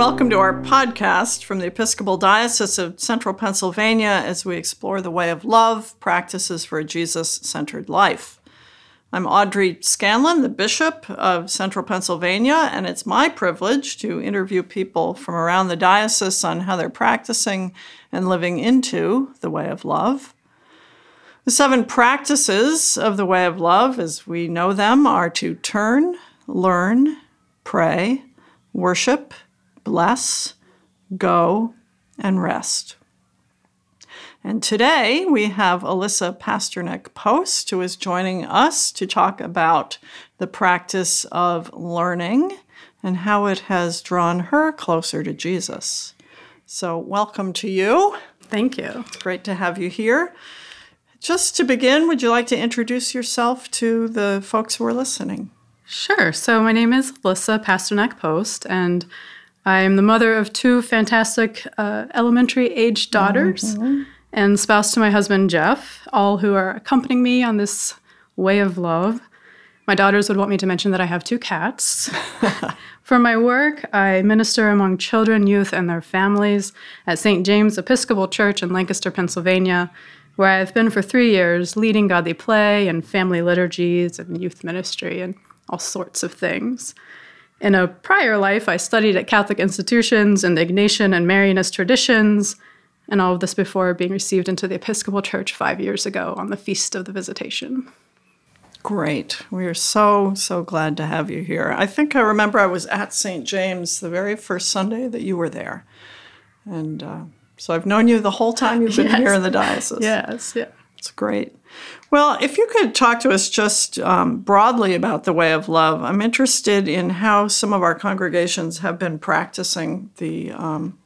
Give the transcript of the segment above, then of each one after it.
Welcome to our podcast from the Episcopal Diocese of Central Pennsylvania as we explore the way of love, practices for a Jesus centered life. I'm Audrey Scanlon, the Bishop of Central Pennsylvania, and it's my privilege to interview people from around the diocese on how they're practicing and living into the way of love. The seven practices of the way of love, as we know them, are to turn, learn, pray, worship, bless, go, and rest. And today we have Alyssa Pasternak Post, who is joining us to talk about the practice of learning and how it has drawn her closer to Jesus. So, welcome to you. Thank you. It's great to have you here. Just to begin, would you like to introduce yourself to the folks who are listening? Sure. So, my name is Alyssa Pasternak Post, and I am the mother of two fantastic uh, elementary age daughters mm-hmm. and spouse to my husband, Jeff, all who are accompanying me on this way of love. My daughters would want me to mention that I have two cats. For my work, I minister among children, youth, and their families at St. James Episcopal Church in Lancaster, Pennsylvania, where I've been for three years, leading godly play and family liturgies and youth ministry and all sorts of things. In a prior life, I studied at Catholic institutions in the Ignatian and Marianist traditions, and all of this before being received into the Episcopal Church five years ago on the Feast of the Visitation. Great. We are so, so glad to have you here. I think I remember I was at St. James the very first Sunday that you were there. And uh, so I've known you the whole time you've been yes. here in the diocese. Yes, yeah. It's great. Well, if you could talk to us just um, broadly about the way of love, I'm interested in how some of our congregations have been practicing the um,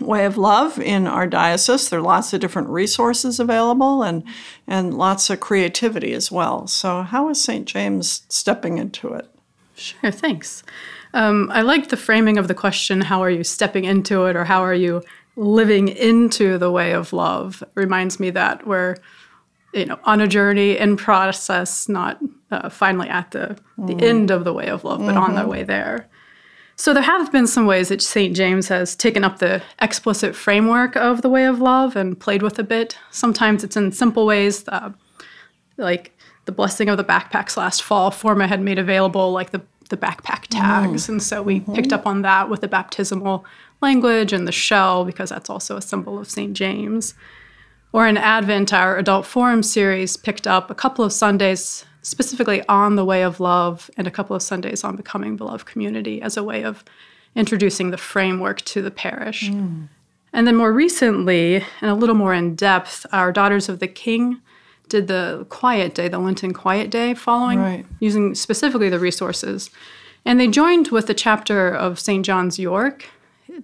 way of love in our diocese. There are lots of different resources available and, and lots of creativity as well. So, how is St. James stepping into it? Sure, thanks. Um, I like the framing of the question how are you stepping into it, or how are you living into the way of love? It reminds me that we're you know on a journey in process not uh, finally at the the mm. end of the way of love but mm-hmm. on the mm-hmm. way there so there have been some ways that st james has taken up the explicit framework of the way of love and played with a bit sometimes it's in simple ways uh, like the blessing of the backpacks last fall forma had made available like the the backpack tags mm. and so we mm-hmm. picked up on that with the baptismal language and the shell because that's also a symbol of st james or in Advent, our adult forum series picked up a couple of Sundays specifically on the way of love and a couple of Sundays on becoming beloved community as a way of introducing the framework to the parish. Mm. And then more recently, and a little more in depth, our Daughters of the King did the Quiet Day, the Lenten Quiet Day, following right. using specifically the resources. And they joined with the chapter of St. John's York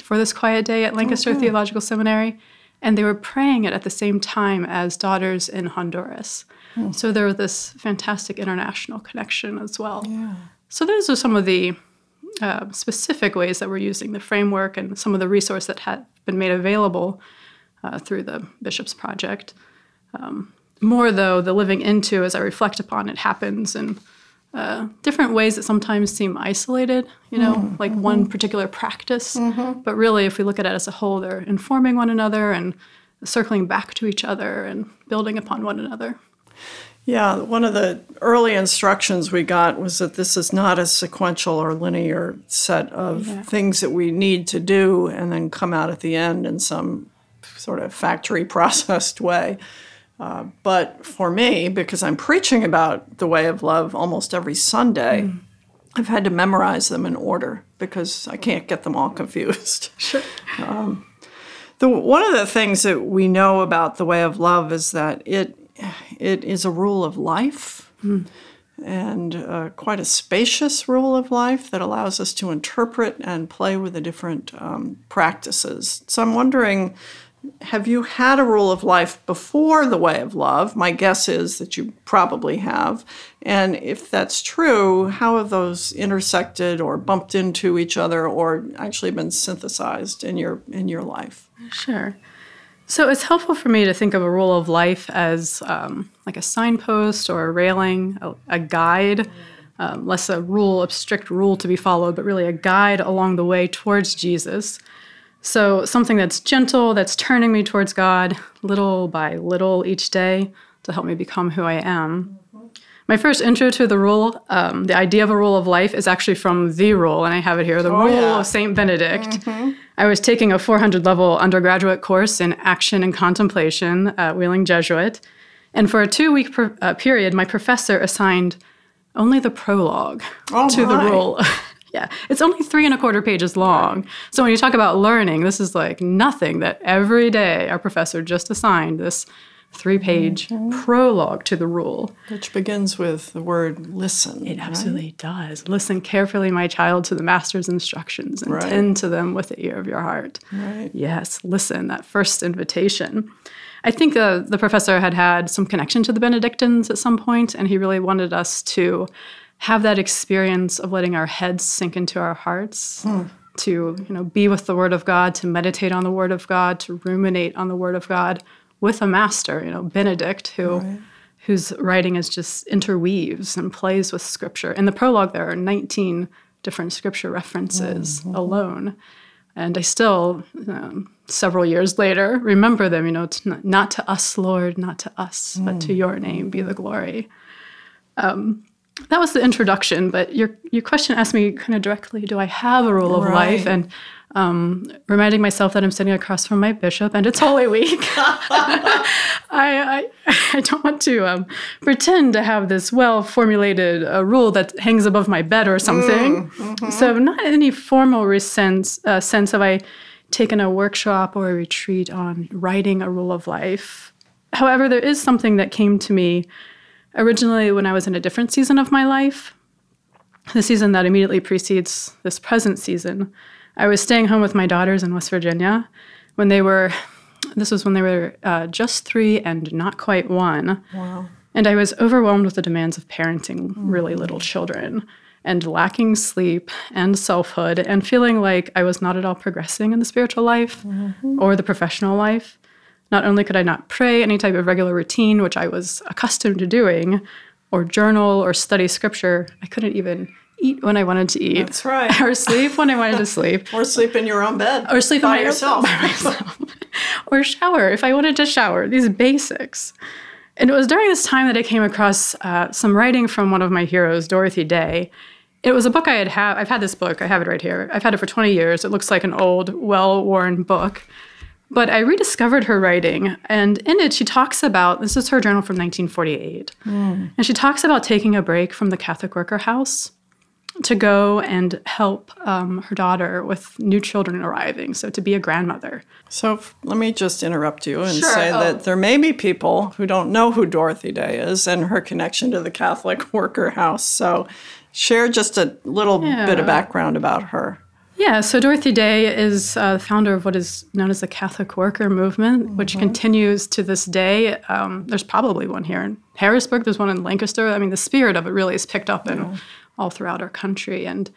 for this Quiet Day at Lancaster oh, Theological Seminary and they were praying it at the same time as daughters in Honduras. Hmm. So there was this fantastic international connection as well. Yeah. So those are some of the uh, specific ways that we're using the framework and some of the resource that had been made available uh, through the Bishop's Project. Um, more though, the living into, as I reflect upon it, happens in uh, different ways that sometimes seem isolated, you know, mm-hmm. like one mm-hmm. particular practice. Mm-hmm. But really, if we look at it as a whole, they're informing one another and circling back to each other and building upon one another. Yeah, one of the early instructions we got was that this is not a sequential or linear set of yeah. things that we need to do and then come out at the end in some sort of factory processed way. Uh, but for me, because I'm preaching about the way of love almost every Sunday, mm. I've had to memorize them in order because I can't get them all confused. Sure. Um, the, one of the things that we know about the way of love is that it it is a rule of life. Mm. And uh, quite a spacious rule of life that allows us to interpret and play with the different um, practices. So I'm wondering have you had a rule of life before the way of love? My guess is that you probably have. And if that's true, how have those intersected or bumped into each other or actually been synthesized in your in your life? Sure. So it's helpful for me to think of a rule of life as um, like a signpost or a railing, a, a guide um, less a rule, a strict rule to be followed, but really a guide along the way towards Jesus. So, something that's gentle, that's turning me towards God little by little each day to help me become who I am. My first intro to the rule, um, the idea of a rule of life, is actually from The Rule, and I have it here The Oh, Rule yeah. of St. Benedict. I was taking a 400 level undergraduate course in action and contemplation at Wheeling Jesuit. And for a two week per, uh, period, my professor assigned only the prologue Oh, to the rule. yeah, it's only three and a quarter pages long. So when you talk about learning, this is like nothing that every day our professor just assigned this three page Mm-hmm. prologue to the rule. Which begins with the word listen. It absolutely does. Listen carefully, my child, to the master's instructions and Right. tend to them with the ear of your heart. Right. Yes, listen, that first invitation. I think uh, the professor had had some connection to the Benedictines at some point, and he really wanted us to have that experience of letting our heads sink into our hearts, to you know be with the Word of God, to meditate on the Word of God, to ruminate on the Word of God with a master, you know, Benedict, who whose writing is just interweaves and plays with Scripture. In the prologue, there are 19 different Scripture references alone and I still, um, several years later, remember them. You know, it's not, not to us, Lord, not to us, but to Your name be the glory. Um, that was the introduction, but your your question asked me kind of directly: Do I have a rule of life? And um, reminding myself that I'm sitting across from my bishop, and it's Holy Week. I, I I don't want to um, pretend to have this well formulated uh, rule that hangs above my bed or something. So not in any formal sense uh, sense have I taken a workshop or a retreat on writing a rule of life. However, there is something that came to me originally when I was in a different season of my life, the season that immediately precedes this present season. I was staying home with my daughters in West Virginia when they were, this was when they were uh, just three and not quite one. Wow. And I was overwhelmed with the demands of parenting really little children and lacking sleep and selfhood and feeling like I was not at all progressing in the spiritual life or the professional life. Not only could I not pray any type of regular routine, which I was accustomed to doing, or journal or study scripture, I couldn't even eat when I wanted to eat. That's right. or sleep when I wanted to sleep. Or sleep in your own bed. Or sleep by yourself. by myself. or shower if I wanted to shower. These basics. And it was during this time that I came across uh, some writing from one of my heroes, Dorothy Day. It was a book I had had. I've had this book. I have it right here. I've had it for 20 years. It looks like an old, well-worn book. But I rediscovered her writing, and in it, she talks about this is her journal from 1948. And she talks about taking a break from the Catholic worker house to go and help um, her daughter with new children arriving, so to be a grandmother. So f- let me just interrupt you and Sure, say oh. that there may be people who don't know who Dorothy Day is and her connection to the Catholic worker house. So share just a little bit of background about her. Yeah, so Dorothy Day is uh, the founder of what is known as the Catholic Worker Movement, which continues to this day. Um, there's probably one here in Harrisburg. There's one in Lancaster. I mean, the spirit of it really is picked up in all throughout our country, and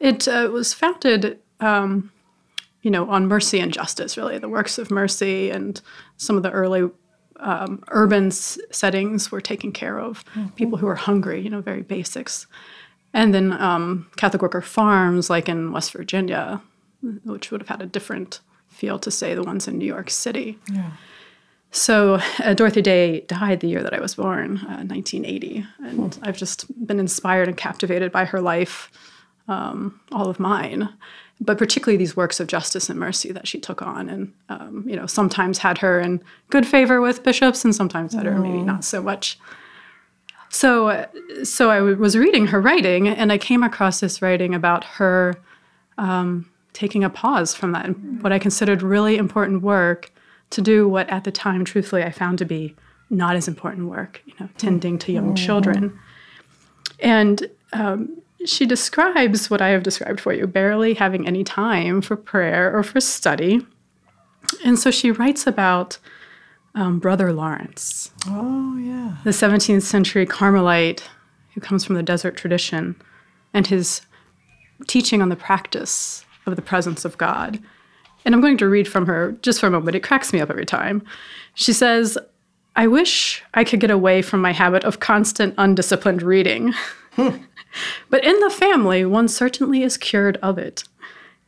it uh, was founded, um, you know, on mercy and justice. Really, the works of mercy and some of the early um, urban s- settings were taking care of people who were hungry. You know, very basics. And then um, Catholic worker farms, like in West Virginia, which would have had a different feel to say the ones in New York City. Yeah. So uh, Dorothy Day died the year that I was born, uh, 1980, and I've just been inspired and captivated by her life, um, all of mine, but particularly these works of justice and mercy that she took on, and um, you know sometimes had her in good favor with bishops, and sometimes had her maybe not so much. So, so I w- was reading her writing, and I came across this writing about her um, taking a pause from that, what I considered really important work to do what at the time, truthfully, I found to be not as important work, you know, tending to young children. And um, she describes what I have described for you barely having any time for prayer or for study. And so she writes about um, Brother Lawrence, Oh, yeah. the 17th century Carmelite who comes from the desert tradition, and his teaching on the practice of the presence of God. And I'm going to read from her just for a moment. It cracks me up every time. She says, I wish I could get away from my habit of constant, undisciplined reading. but in the family, one certainly is cured of it.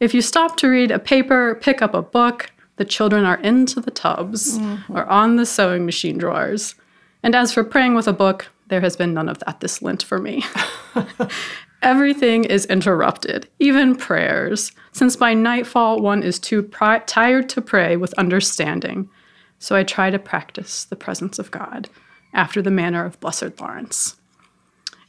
If you stop to read a paper, pick up a book, the children are into the tubs mm-hmm. or on the sewing machine drawers. And as for praying with a book, there has been none of that this Lent for me. Everything is interrupted, even prayers, since by nightfall one is too pri- tired to pray with understanding. So I try to practice the presence of God after the manner of Blessed Lawrence.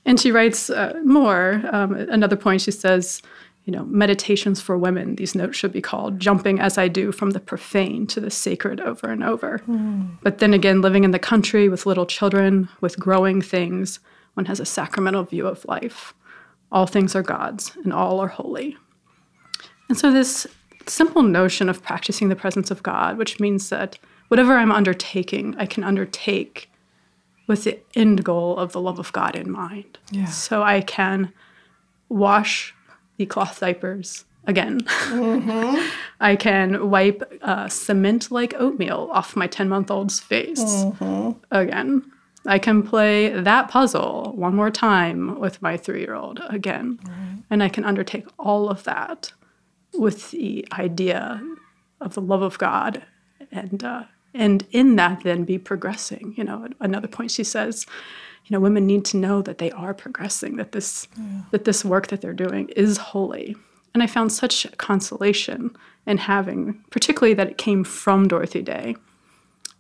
And she writes uh, more. Um, another point she says, you know, meditations for women, these notes should be called, jumping as I do from the profane to the sacred over and over. Mm. But then again, living in the country with little children, with growing things, one has a sacramental view of life. All things are God's, and all are holy. And so, this simple notion of practicing the presence of God, which means that whatever I'm undertaking, I can undertake with the end goal of the love of God in mind. Yeah. So I can wash the cloth diapers again. Mm-hmm. I can wipe uh, cement like oatmeal off my 10 month old's face mm-hmm. again. I can play that puzzle one more time with my three year old again. Right. And I can undertake all of that with the idea of the love of God and, uh, and in that then be progressing. You know, another point she says, you know, women need to know that they are progressing, that this, yeah. that this work that they're doing is holy. And I found such consolation in having, particularly that it came from Dorothy Day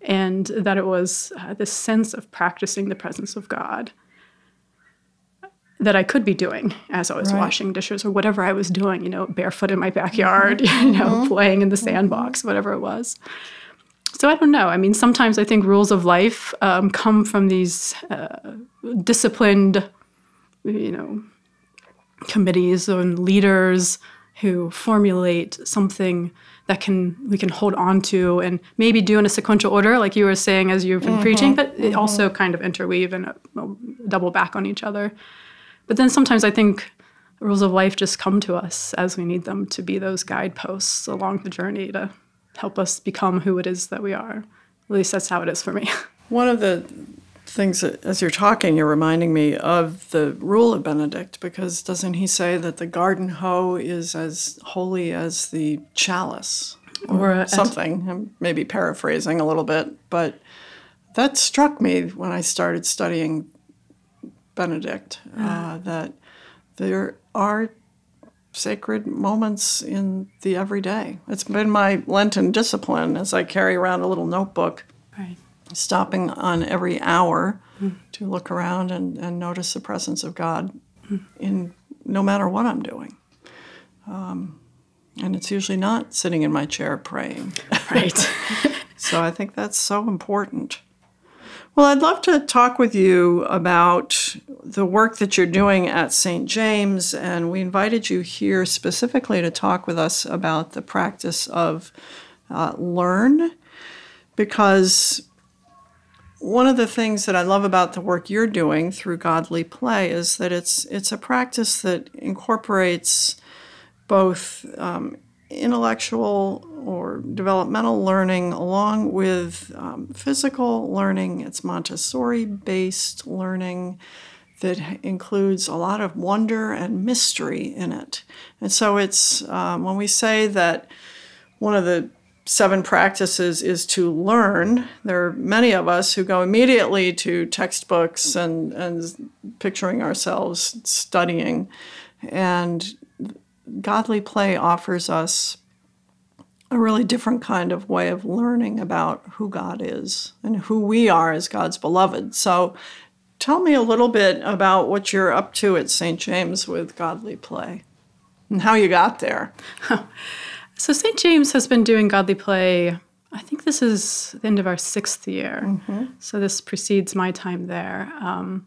and that it was uh, this sense of practicing the presence of God that I could be doing as I was right. washing dishes or whatever I was doing, you know, barefoot in my backyard, mm-hmm. you know, mm-hmm. playing in the sandbox, whatever it was. So I don't know. I mean, sometimes I think rules of life um, come from these uh, disciplined, you know, committees and leaders who formulate something that can we can hold on to and maybe do in a sequential order, like you were saying as you've been mm-hmm, preaching, but mm-hmm. also kind of interweave and uh, double back on each other. But then sometimes I think rules of life just come to us as we need them to be those guideposts along the journey to help us become who it is that we are. At least that's how it is for me. One of the things that, as you're talking, you're reminding me of the rule of Benedict, because doesn't he say that the garden hoe is as holy as the chalice? Or, or something. I'm maybe paraphrasing a little bit, but that struck me when I started studying Benedict uh, that there are sacred moments in the everyday. It's been my Lenten discipline as I carry around a little notebook, right. stopping on every hour mm. to look around and, and notice the presence of God mm. in no matter what I'm doing. Um, and it's usually not sitting in my chair praying. Right. so I think that's so important. Well, I'd love to talk with you about the work that you're doing at St. James, and we invited you here specifically to talk with us about the practice of uh, learn, because one of the things that I love about the work you're doing through Godly Play is that it's it's a practice that incorporates both um, intellectual or developmental learning along with um, physical learning. It's Montessori based learning that includes a lot of wonder and mystery in it. And so it's um, when we say that one of the seven practices is to learn. There are many of us who go immediately to textbooks and, and picturing ourselves studying. And godly play offers us a really different kind of way of learning about who God is and who we are as God's beloved. So, tell me a little bit about what you're up to at St. James with Godly Play and how you got there. So, St. James has been doing Godly Play, I think this is the end of our sixth year. Mm-hmm. So, this precedes my time there. Um,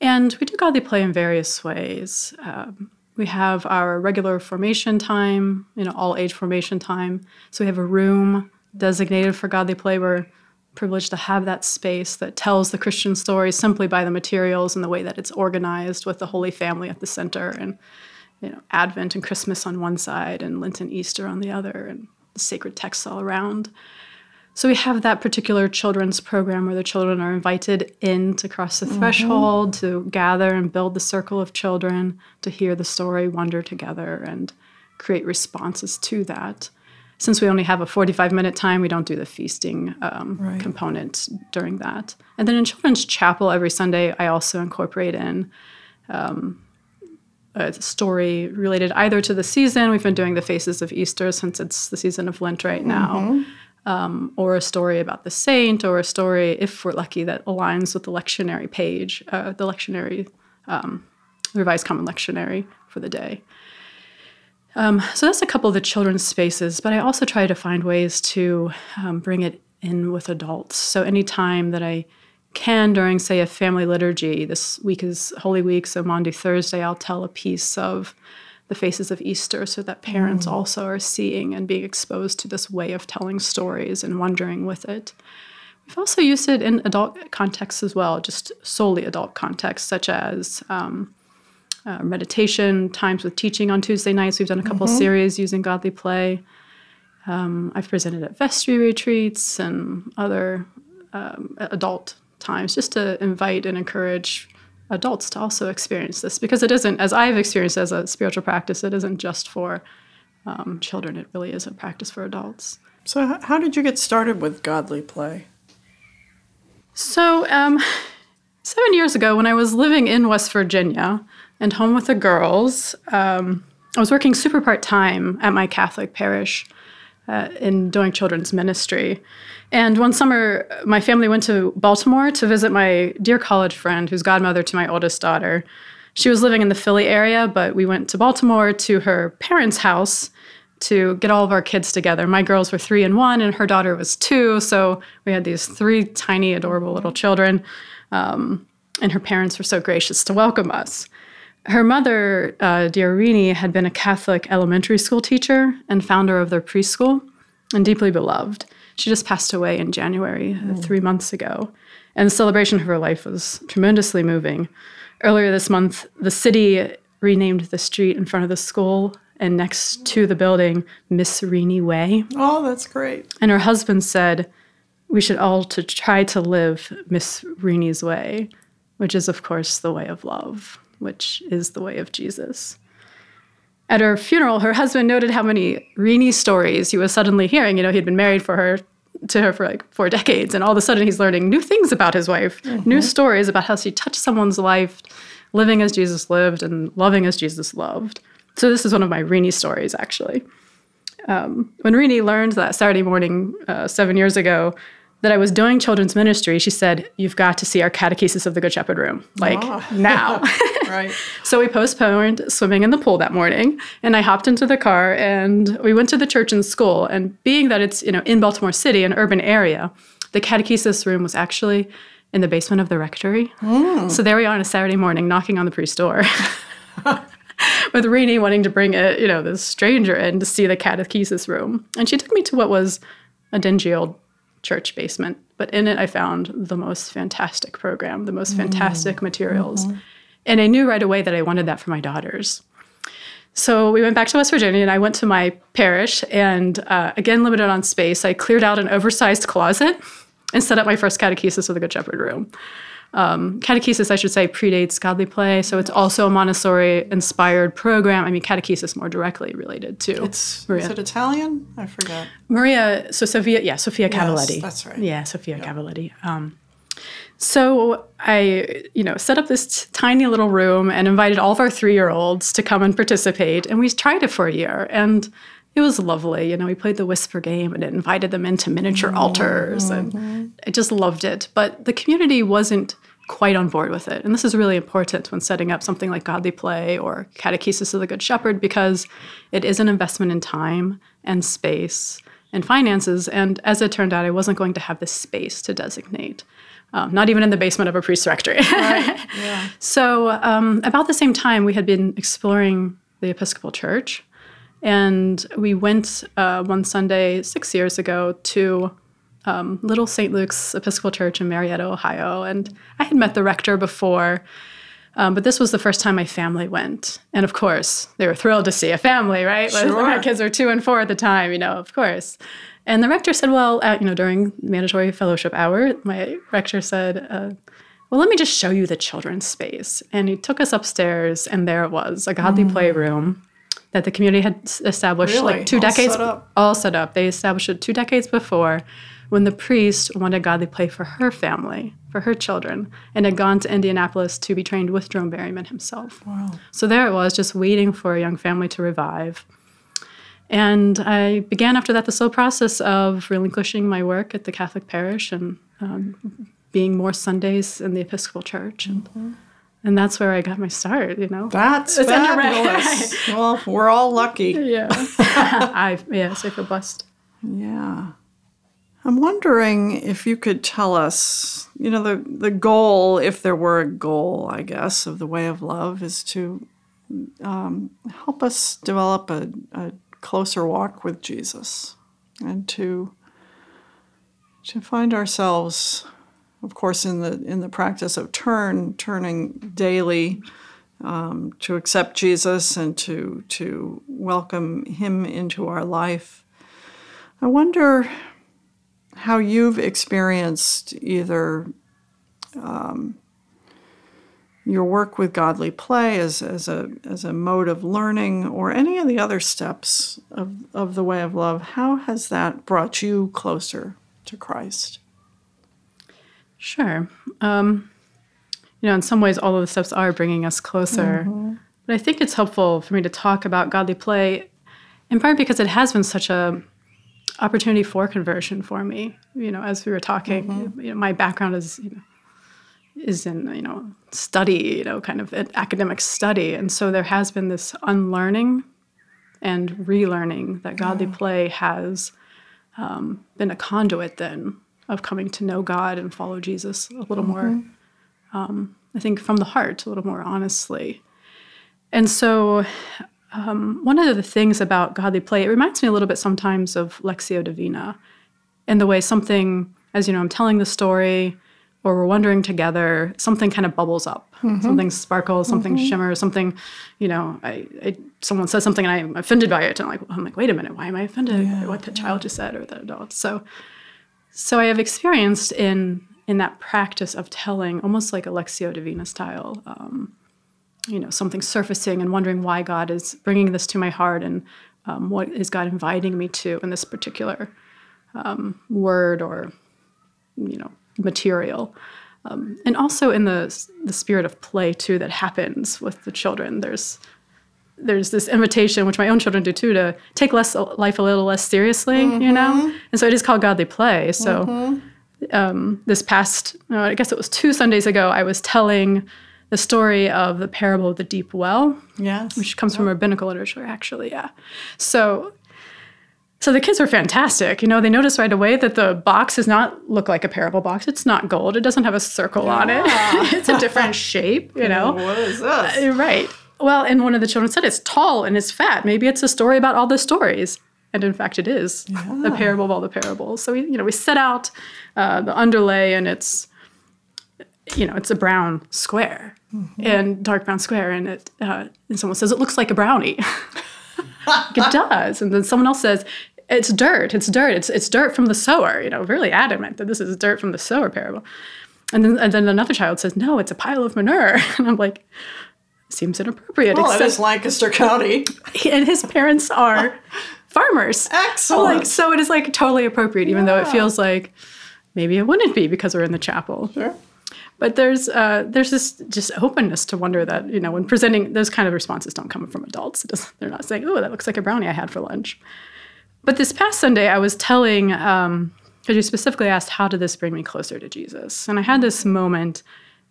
and we do Godly Play in various ways. Um, we have our regular formation time, you know, all age formation time. So we have a room designated for godly play. We're privileged to have that space that tells the Christian story simply by the materials and the way that it's organized with the Holy Family at the center and you know, Advent and Christmas on one side and Lent and Easter on the other and the sacred texts all around. So we have that particular children's program where the children are invited in to cross the mm-hmm. threshold, to gather and build the circle of children, to hear the story, wonder together, and create responses to that. Since we only have a 45 minute time, we don't do the feasting um, Right. component during that. And then in Children's Chapel every Sunday, I also incorporate in um, a story related either to the season. We've been doing the Faces of Easter since it's the season of Lent right now, mm-hmm. Um, or a story about the saint, or a story, if we're lucky, that aligns with the lectionary page, uh, the lectionary, um, Revised Common Lectionary for the day. Um, so that's a couple of the children's spaces, but I also try to find ways to um, bring it in with adults. So anytime that I can during, say, a family liturgy, this week is Holy Week, so Monday, Thursday, I'll tell a piece of the faces of Easter so that parents also are seeing and being exposed to this way of telling stories and wondering with it. We've also used it in adult contexts as well, just solely adult contexts, such as um, uh, meditation, times with teaching on Tuesday nights. We've done a couple series using godly play. Um, I've presented at vestry retreats and other um, adult times just to invite and encourage adults to also experience this because it isn't, as I've experienced as a spiritual practice, it isn't just for um, children, it really is a practice for adults. So, how did you get started with godly play? So, um, seven years ago, when I was living in West Virginia and home with the girls, um, I was working super part time at my Catholic parish uh, in doing children's ministry. And one summer, my family went to Baltimore to visit my dear college friend, who's godmother to my oldest daughter. She was living in the Philly area, but we went to Baltimore to her parents' house to get all of our kids together. My girls were three and one, and her daughter was two. So we had these three tiny, adorable little children. Um, and her parents were so gracious to welcome us. Her mother, uh, dear Rini, had been a Catholic elementary school teacher and founder of their preschool and deeply beloved. She just passed away in January, uh, three months ago. And the celebration of her life was tremendously moving. Earlier this month, the city renamed the street in front of the school and next to the building Miss Rini Way. Oh, that's great. And her husband said, We should all to try to live Miss Rini's way, which is, of course, the way of love, which is the way of Jesus. At her funeral, her husband noted how many Rini stories he was suddenly hearing. You know, he'd been married for her to her for like four decades, and all of a sudden he's learning new things about his wife, new stories about how she touched someone's life, living as Jesus lived and loving as Jesus loved. So this is one of my Rini stories, actually when Rini learned that Saturday morning uh, seven years ago that I was doing children's ministry, she said, You've got to see our catechesis of the Good Shepherd room, like Ah. now. Right. so we postponed swimming in the pool that morning, and I hopped into the car and we went to the church and school. And being that it's you know in Baltimore City, an urban area, the catechesis room was actually in the basement of the rectory. So there we are on a Saturday morning, knocking on the priest's door. with Rini wanting to bring a, you know, this stranger in to see the catechesis room. And she took me to what was a dingy old church basement. But in it, I found the most fantastic program, the most fantastic materials. And I knew right away that I wanted that for my daughters. So we went back to West Virginia and I went to my parish and uh, again, limited on space, I cleared out an oversized closet and set up my first catechesis with a Good Shepherd room. Um, catechesis, I should say, predates godly play. So it's also a Montessori inspired program. I mean, catechesis more directly related to It's Maria. is it Italian? I forget. Maria, so Sophia, yeah, Sophia Cavalletti. that's right. Yeah, Sophia Cavalletti. Um, so I, you know, set up this t- tiny little room and invited all of our three-year-olds to come and participate, and we tried it for a year, and it was lovely. You know, we played the whisper game, and it invited them into miniature altars, and I just loved it. But the community wasn't quite on board with it, and this is really important when setting up something like Godly Play or Catechesis of the Good Shepherd because it is an investment in time and space and finances. And as it turned out, I wasn't going to have the space to designate, um, not even in the basement of a priest's rectory. Yeah. so, um, about the same time, we had been exploring the Episcopal Church. And we went uh, one Sunday six years ago to um, Little St. Luke's Episcopal Church in Marietta, Ohio. And I had met the rector before, um, but this was the first time my family went. And of course, they were thrilled to see a family, right? Sure. My kids were two and four at the time, you know, of course. And the rector said, well, at, you know, during mandatory fellowship hour, my rector said, uh, well, let me just show you the children's space. And he took us upstairs, and there it was, a godly mm. playroom that the community had established really? like two all decades set all set up. They established it two decades before when the priest wanted godly play for her family, for her children, and had gone to Indianapolis to be trained with Jerome Berryman himself. Wow. So there it was, just waiting for a young family to revive. And I began after that the slow process of relinquishing my work at the Catholic parish and um, being more Sundays in the Episcopal Church. And, mm-hmm. And that's where I got my start, you know. That's it's fabulous. well, we're all lucky. Yeah. I, yes, I feel blessed. Yeah. I'm wondering if you could tell us, you know, the, the goal, if there were a goal, I guess, of the way of love is to um, help us develop a, a closer walk with Jesus and to to find ourselves of course in the in the practice of turn turning daily um, to accept Jesus and to to welcome him into our life I wonder how you've experienced either um, your work with godly play as, as, a, as a mode of learning or any of the other steps of, of the way of love, how has that brought you closer to Christ? Sure. Um, you know, in some ways, all of the steps are bringing us closer. Mm-hmm. But I think it's helpful for me to talk about godly play, in part because it has been such a opportunity for conversion for me. You know, as we were talking, mm-hmm. you know, my background is you know is in you know study you know kind of an academic study and so there has been this unlearning and relearning that godly yeah. play has um, been a conduit then of coming to know god and follow jesus a little mm-hmm. more um, i think from the heart a little more honestly and so um, one of the things about godly play it reminds me a little bit sometimes of lectio divina in the way something as you know i'm telling the story or we're wondering together, something kind of bubbles up, mm-hmm. something sparkles, something mm-hmm. shimmers, something, you know, I, I, someone says something and I'm offended by it, and I'm like, I'm like, wait a minute, why am I offended? Yeah. What the child just said or the adult. So, so I have experienced in in that practice of telling, almost like lectio divina style, um, you know, something surfacing and wondering why God is bringing this to my heart and um, what is God inviting me to in this particular um, word or, you know, material. Um, and also in the the spirit of play too that happens with the children. There's there's this invitation, which my own children do too, to take less life a little less seriously, mm-hmm. you know. And so it is called godly play. So mm-hmm. um, this past, I guess it was two Sundays ago, I was telling the story of the parable of the deep well, yes, which comes yep. from rabbinical literature, actually. Yeah. So so the kids were fantastic. You know, they noticed right away that the box does not look like a parable box. It's not gold. It doesn't have a circle yeah. on it. it's a different shape, you know. What is this? Uh, right. Well, and one of the children said it's tall and it's fat. Maybe it's a story about all the stories. And in fact, it is yeah. the parable of all the parables. So we, you know, we set out uh, the underlay, and it's, you know, it's a brown square mm-hmm. and dark brown square, and it, uh, and someone says it looks like a brownie. it does. And then someone else says, it's dirt. It's dirt. It's it's dirt from the sower. You know, really adamant that this is dirt from the sower parable. And then and then another child says, no, it's a pile of manure. And I'm like, seems inappropriate. Well, except, it is Lancaster County, and his parents are farmers. Excellent. Like, so it is like totally appropriate, even yeah. though it feels like maybe it wouldn't be because we're in the chapel. Sure. But there's uh, there's this just openness to wonder that you know when presenting those kind of responses don't come from adults. they're not saying, "Oh, that looks like a brownie I had for lunch." But this past Sunday, I was telling, because um, you specifically asked, how did this bring me closer to Jesus? And I had this moment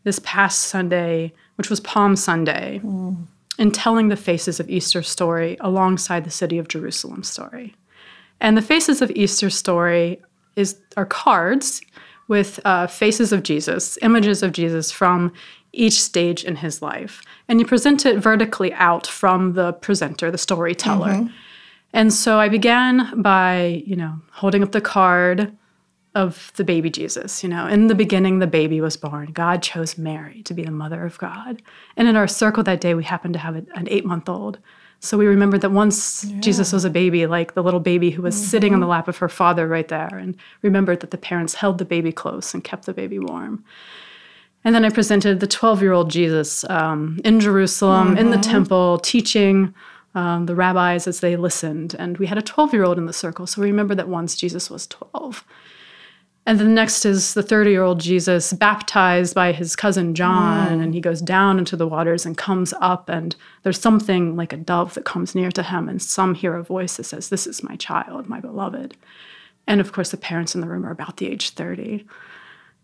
this past Sunday, which was Palm Sunday, mm. in telling the Faces of Easter story alongside the City of Jerusalem story. And the Faces of Easter story is are cards with uh, faces of Jesus, images of Jesus from each stage in his life. And you present it vertically out from the presenter, the storyteller. Mm-hmm. And so I began by, you know, holding up the card of the baby Jesus. You know, in the beginning, the baby was born. God chose Mary to be the mother of God. And in our circle that day, we happened to have an eight month old. So we remembered that once yeah. Jesus was a baby, like the little baby who was mm-hmm. sitting on the lap of her father right there, and remembered that the parents held the baby close and kept the baby warm. And then I presented the 12 year old Jesus um, in Jerusalem, mm-hmm. in the mm-hmm. temple, teaching um, the rabbis as they listened. And we had a 12 year old in the circle. So we remember that once Jesus was 12. And the next is the 30 year old Jesus baptized by his cousin John. Mm. And he goes down into the waters and comes up. And there's something like a dove that comes near to him. And some hear a voice that says, This is my child, my beloved. And of course, the parents in the room are about the age 30.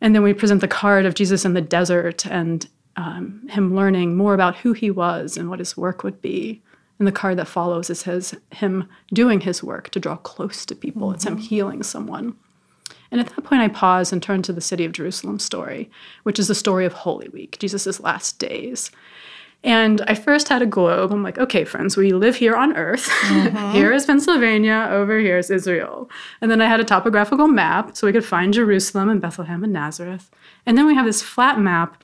And then we present the card of Jesus in the desert and um, him learning more about who he was and what his work would be. And the card that follows is his, him doing his work to draw close to people. Mm-hmm. It's him healing someone. And at that point, I pause and turn to the city of Jerusalem story, which is the story of Holy Week, Jesus' last days. And I first had a globe. I'm like, okay, friends, we live here on Earth. Mm-hmm. here is Pennsylvania. Over here is Israel. And then I had a topographical map so we could find Jerusalem and Bethlehem and Nazareth. And then we have this flat map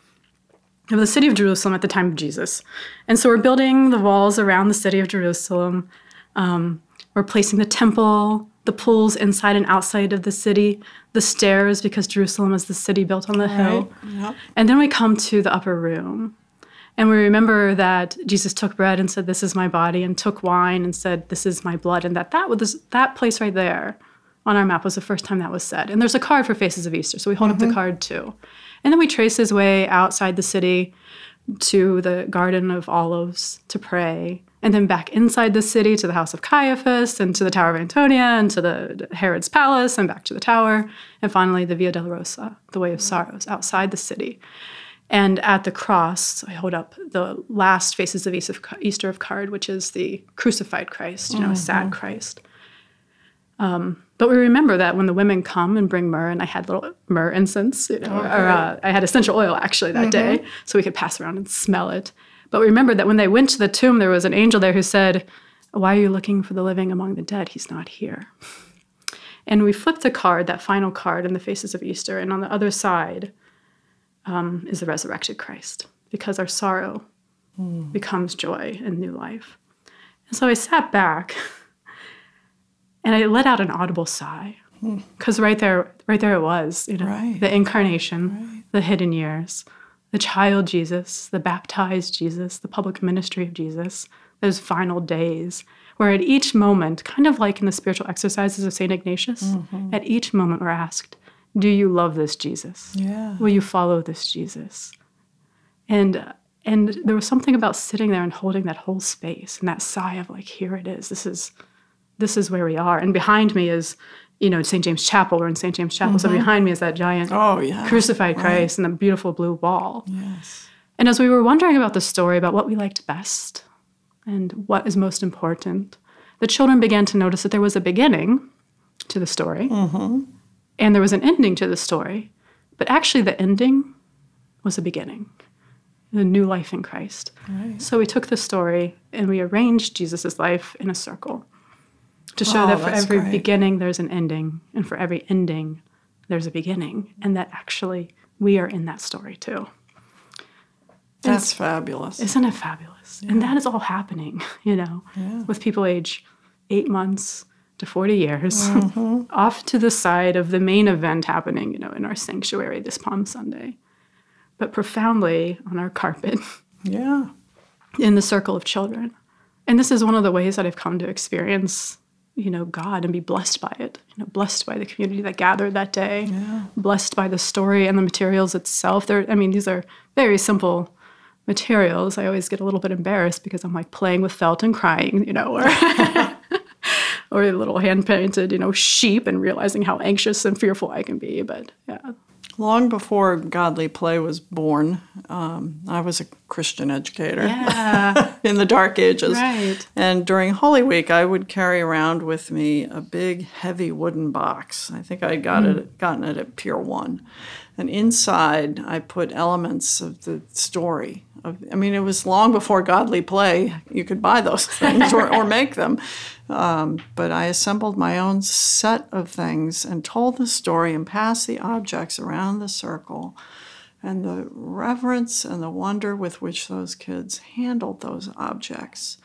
of the city of Jerusalem at the time of Jesus. And so we're building the walls around the city of Jerusalem. Um, we're placing the temple, the pools inside and outside of the city, the stairs, because Jerusalem is the city built on the hill. Yep. And then we come to the upper room. And we remember that Jesus took bread and said, This is my body, and took wine and said, This is my blood. And that that, was, that place right there on our map was the first time that was said. And there's a card for Faces of Easter, so we hold mm-hmm. up the mm-hmm. card too. And then we trace his way outside the city to the Garden of Olives to pray, and then back inside the city to the house of Caiaphas and to the Tower of Antonia and to the Herod's palace and back to the tower, and finally the Via Dolorosa, the Way of Sorrows, outside the city. And at the cross, I hold up the last Faces of Easter of card, which is the crucified Christ, you know, mm-hmm. a sad. Christ. Um, but we remember that when the women come and bring myrrh, and I had little myrrh incense, you know, okay. or uh, I had essential oil actually that mm-hmm. day, so we could pass around and smell it. But remember that when they went to the tomb, there was an angel there who said, Why are you looking for the living among the dead? He's not here. And we flipped the card, that final card in the Faces of Easter, and on the other side, um, is the resurrected Christ because our sorrow mm. becomes joy and new life. And so I sat back and I let out an audible sigh because hmm. mm. right there, right there it was, you know, right. the incarnation, right. the hidden years, the child Jesus, the baptized Jesus, the public ministry of Jesus, those final days where at each moment, kind of like in the spiritual exercises of St. Ignatius, mm-hmm. at each moment we're asked, do you love this Jesus? Yeah. Will you follow this Jesus? And and there was something about sitting there and holding that whole space and that sigh of like, here it is. This is this is where we are. And behind me is, you know, St. James Chapel. We're in St. James Chapel. Mm-hmm. So behind me is that giant oh, yeah. crucified Christ and the beautiful blue wall. Yes. And as we were wondering about the story, about what we liked best and what is most important, the children began to notice that there was a beginning to the story. Mm-hmm and there was an ending to the story, but actually the ending was a beginning, the new life in Christ. Right. So we took the story and we arranged Jesus' life in a circle to show oh, that for every great. beginning there's an ending, and for every ending there's a beginning, and that actually we are in that story too. That's fabulous. Isn't it fabulous? Yeah. And that is all happening, you know, yeah. with people age eight months to 40 years mm-hmm. off to the side of the main event happening, you know, in our sanctuary this Palm Sunday, but profoundly on our carpet. Yeah. In the circle of children. And this is one of the ways that I've come to experience, you know, God and be blessed by it. You know, blessed by the community that gathered that day. Yeah. Blessed by the story and the materials itself. They're, I mean, these are very simple materials. I always get a little bit embarrassed because I'm like playing with felt and crying, you know, or or a little hand painted, you know, sheep and realizing how anxious and fearful I can be. But yeah. Long before Godly Play was born, um, I was a Christian educator Yeah. in the dark ages. Right. And during Holy Week, I would carry around with me a big, heavy wooden box. I think I got it, gotten it at Pier One, and inside I put elements of the story. Of, I mean, it was long before Godly Play. You could buy those things or, or make them. Um, but I assembled my own set of things and told the story and passed the objects around the circle and the reverence and the wonder with which those kids handled those objects,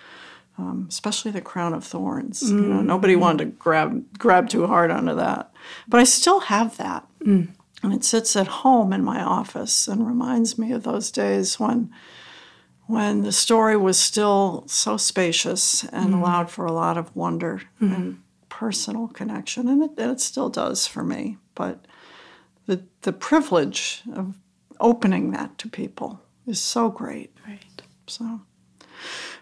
um, especially the crown of thorns. You know, nobody mm-hmm. wanted to grab grab too hard onto that, but I still have that, mm. and it sits at home in my office and reminds me of those days when. When the story was still so spacious and mm-hmm. allowed for a lot of wonder mm-hmm. and personal connection, and it, and it still does for me. But the the privilege of opening that to people is so great. Right. So,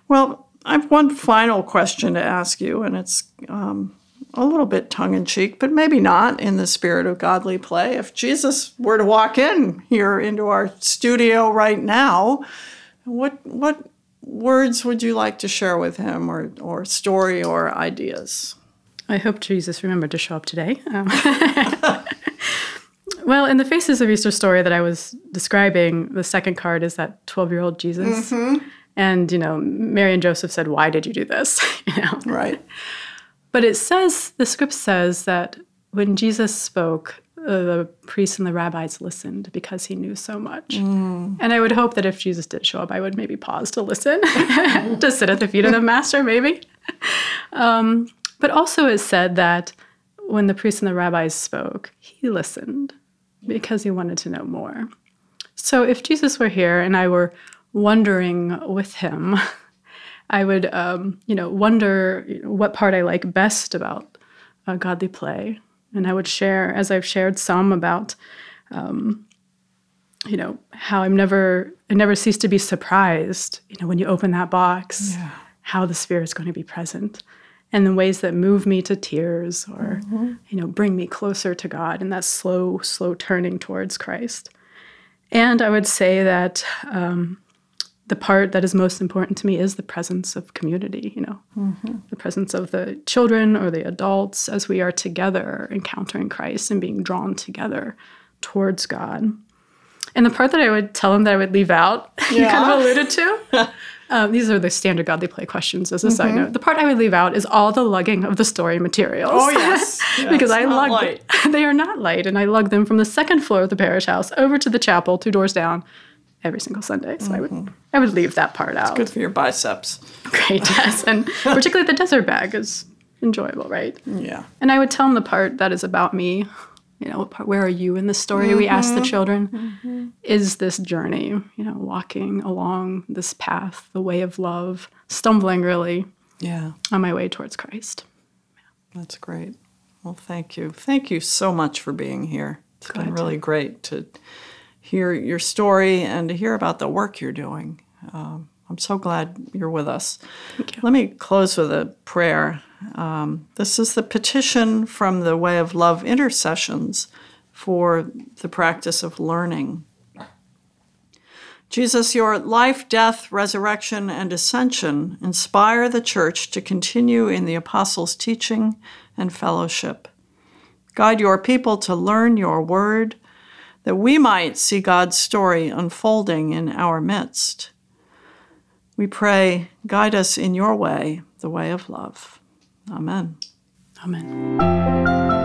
well, I have one final question to ask you, and it's um, a little bit tongue in cheek, but maybe not in the spirit of godly play. If Jesus were to walk in here into our studio right now, what what words would you like to share with him, or or story or ideas? I hope Jesus remembered to show up today. Um, well, in the Faces of Easter story that I was describing, the second card is that 12 year old Jesus. And, you know, Mary and Joseph said, Why did you do this? you know? Right. But it says, the script says that when Jesus spoke, uh, the priests and the rabbis listened because he knew so much. And I would hope that if Jesus did show up, I would maybe pause to listen, to sit at the feet of the master, maybe. Um, but also, it said that when the priests and the rabbis spoke, he listened because he wanted to know more. So if Jesus were here and I were wondering with him, I would, um, you know, wonder what part I like best about uh, godly play, and I would share, as I've shared some about, um, you know, how I'm never, I never cease to be surprised, you know, when you open that box, how the Spirit is going to be present, and the ways that move me to tears or, you know, bring me closer to God and that slow, slow turning towards Christ. And I would say that um, the part that is most important to me is the presence of community, you know, the presence of the children or the adults as we are together encountering Christ and being drawn together towards God. And the part that I would tell him that I would leave out, you kind of alluded to. Um, these are the standard godly play questions as a side note. The part I would leave out is all the lugging of the story materials. Oh yes, Yeah, because I lug light. they are not light, and I lug them from the second floor of the parish house over to the chapel, two doors down, every single Sunday. So I would I would leave that part out. It's good for your biceps. Great, yes, and particularly the desert bag is enjoyable, right? Yeah. And I would tell them the part that is about me. You know, where are you in the story? We ask the children. Is this journey, you know, walking along this path, the way of love, stumbling really Yeah. on my way towards Christ? That's great. Well, thank you. Thank you so much for being here. It's been Glad really great to hear your story and to hear about the work you're doing. Um, I'm so glad you're with us. You. Let me close with a prayer. Um, this is the petition from the Way of Love intercessions for the practice of learning. Jesus, your life, death, resurrection, and ascension inspire the church to continue in the apostles' teaching and fellowship. Guide your people to learn your word, that we might see God's story unfolding in our midst. We pray, guide us in your way, the way of love. Amen. Amen.